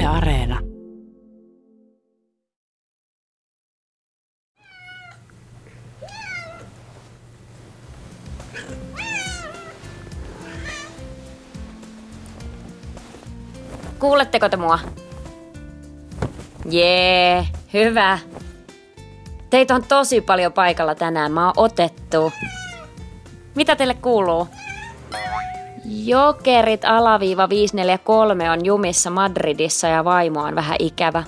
Yle Areena. Kuuletteko te mua? Jee, hyvä. Teitä on tosi paljon paikalla tänään. Mä oon otettu. Mitä teille kuuluu? Jokerit alaviiva 543 on jumissa Madridissa ja vaimo on vähän ikävä.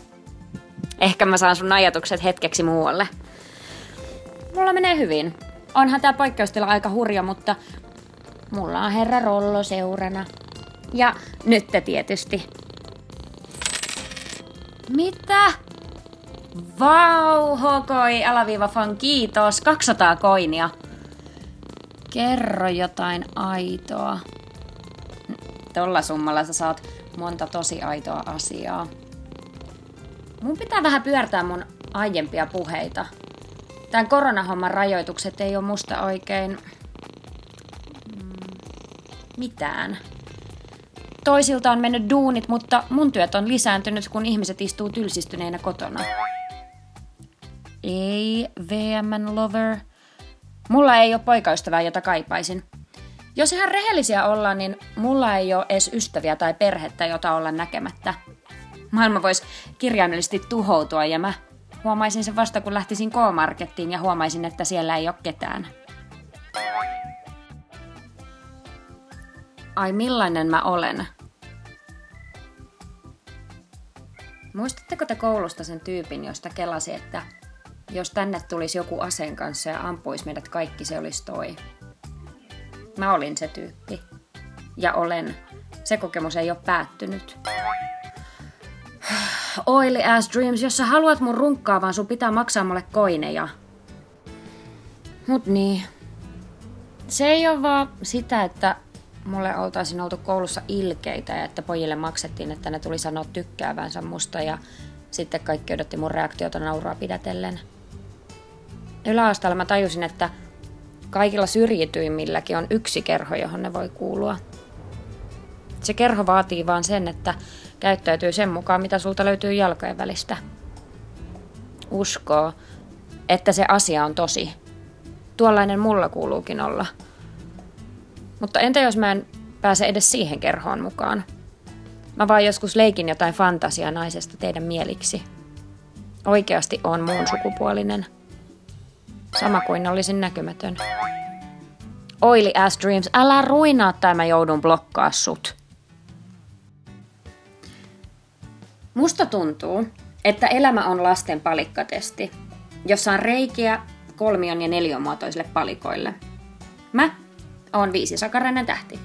Ehkä mä saan sun ajatukset hetkeksi muualle. Mulla menee hyvin. Onhan tää poikkeustila aika hurja, mutta mulla on herra Rollo seurana. Ja nyt te tietysti. Mitä? Vau, hokoi, alaviiva fan, kiitos. 200 koinia. Kerro jotain aitoa. Tolla summalla sä saat monta tosi aitoa asiaa. Mun pitää vähän pyörtää mun aiempia puheita. Tämän koronahomman rajoitukset ei ole musta oikein... Mm, mitään. Toisilta on mennyt duunit, mutta mun työt on lisääntynyt, kun ihmiset istuu tylsistyneinä kotona. Ei, VMN lover. Mulla ei ole poikaystävää, jota kaipaisin. Jos ihan rehellisiä ollaan, niin mulla ei ole edes ystäviä tai perhettä, jota olla näkemättä. Maailma voisi kirjaimellisesti tuhoutua ja mä huomaisin sen vasta, kun lähtisin K-Markettiin ja huomaisin, että siellä ei ole ketään. Ai millainen mä olen? Muistatteko te koulusta sen tyypin, josta kelasi, että jos tänne tulisi joku aseen kanssa ja ampuisi meidät kaikki, se olisi toi. Mä olin se tyyppi. Ja olen. Se kokemus ei ole päättynyt. Oily ass dreams, jos sä haluat mun vaan sun pitää maksaa mulle koineja. Mut niin. Se ei ole vaan sitä, että mulle oltaisiin oltu koulussa ilkeitä ja että pojille maksettiin, että ne tuli sanoa tykkäävänsä musta ja sitten kaikki odotti mun reaktiota nauraa pidätellen. Yläasteella mä tajusin, että kaikilla syrjityimmilläkin on yksi kerho, johon ne voi kuulua. Se kerho vaatii vaan sen, että käyttäytyy sen mukaan, mitä sulta löytyy jalkojen välistä. Uskoo, että se asia on tosi. Tuollainen mulla kuuluukin olla. Mutta entä jos mä en pääse edes siihen kerhoon mukaan? Mä vaan joskus leikin jotain fantasiaa naisesta teidän mieliksi. Oikeasti on muun sukupuolinen. Sama kuin olisin näkymätön. Oily ass dreams, älä ruinaa tai mä joudun blokkaa sut. Musta tuntuu, että elämä on lasten palikkatesti, jossa on reikiä kolmion ja neliömuotoisille palikoille. Mä oon viisisakarainen tähti.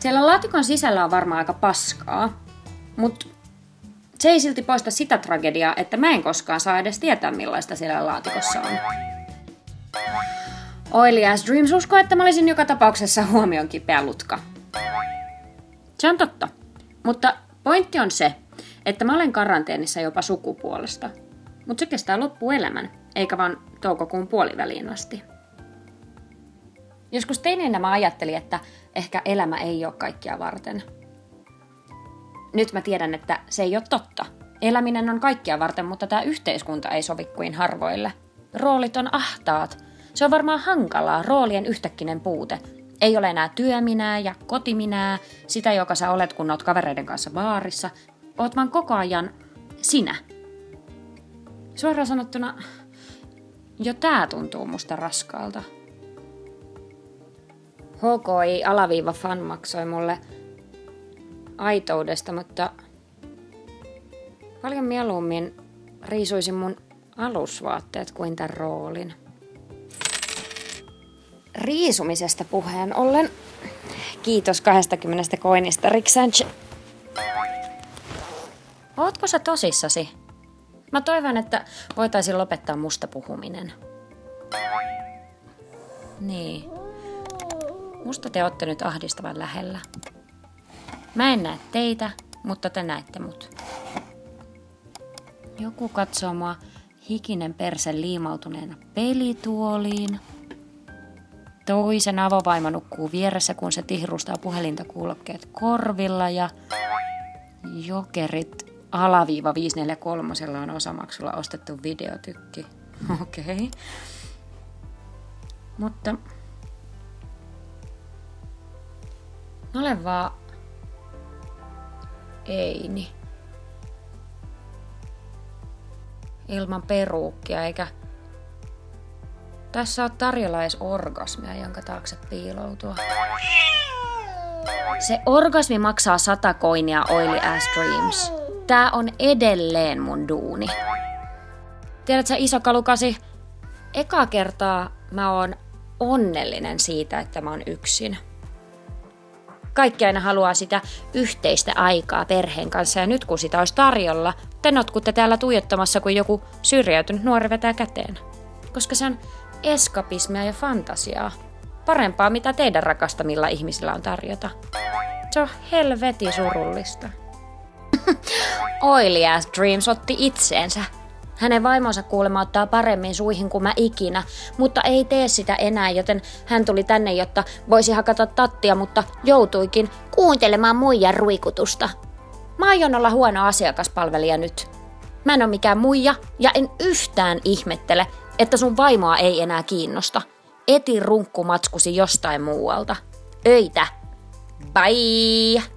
Siellä laatikon sisällä on varmaan aika paskaa, mutta se ei silti poista sitä tragediaa, että mä en koskaan saa edes tietää millaista siellä laatikossa on. Oily as Dreams uskoo, että mä olisin joka tapauksessa huomion kipeä lutka. Se on totta. Mutta pointti on se, että mä olen karanteenissa jopa sukupuolesta. Mutta se kestää loppuelämän, eikä vaan toukokuun puoliväliin asti. Joskus teineenä mä ajattelin, että ehkä elämä ei ole kaikkia varten. Nyt mä tiedän, että se ei ole totta. Eläminen on kaikkia varten, mutta tämä yhteiskunta ei sovi kuin harvoille. Roolit on ahtaat. Se on varmaan hankalaa, roolien yhtäkkinen puute. Ei ole enää työminää ja kotiminää, sitä joka sä olet, kun oot kavereiden kanssa baarissa. Oot vaan koko ajan sinä. Suoraan sanottuna, jo tää tuntuu musta raskaalta. HKI alaviiva fan maksoi mulle aitoudesta, mutta paljon mieluummin riisuisin mun alusvaatteet kuin tämän roolin. Riisumisesta puheen ollen, kiitos 20 koinista, Rick Sanchez. Ootko sä tosissasi? Mä toivon, että voitaisiin lopettaa musta puhuminen. Niin. Musta te olette nyt ahdistavan lähellä. Mä en näe teitä, mutta te näette mut. Joku katsoo mua hikinen perse liimautuneena pelituoliin. Toisen avovaimo nukkuu vieressä, kun se tihrustaa puhelinta kuulokkeet korvilla ja Jokerit alaviiva 543 on osamaksulla ostettu videotykki. Okei. Okay. Mutta olen vaan Eini. Ilman peruukkia, eikä tässä on tarjolla jonka taakse piiloutua. Se orgasmi maksaa sata koinia Oily Ass Dreams. Tää on edelleen mun duuni. Tiedätkö iso kalukasi? Eka kertaa mä oon onnellinen siitä, että mä oon yksin. Kaikki aina haluaa sitä yhteistä aikaa perheen kanssa ja nyt kun sitä olisi tarjolla, te notkutte täällä tuijottamassa, kun joku syrjäytynyt nuori vetää käteen. Koska se on eskapismia ja fantasiaa. Parempaa, mitä teidän rakastamilla ihmisillä on tarjota. Se on helveti surullista. Oily Ass Dreams otti itseensä. Hänen vaimonsa kuulemma ottaa paremmin suihin kuin mä ikinä, mutta ei tee sitä enää, joten hän tuli tänne, jotta voisi hakata tattia, mutta joutuikin kuuntelemaan muijan ruikutusta. Mä aion olla huono asiakaspalvelija nyt. Mä en ole mikään muija ja en yhtään ihmettele, että sun vaimoa ei enää kiinnosta. Eti runkkumatskusi jostain muualta. Öitä! Bye!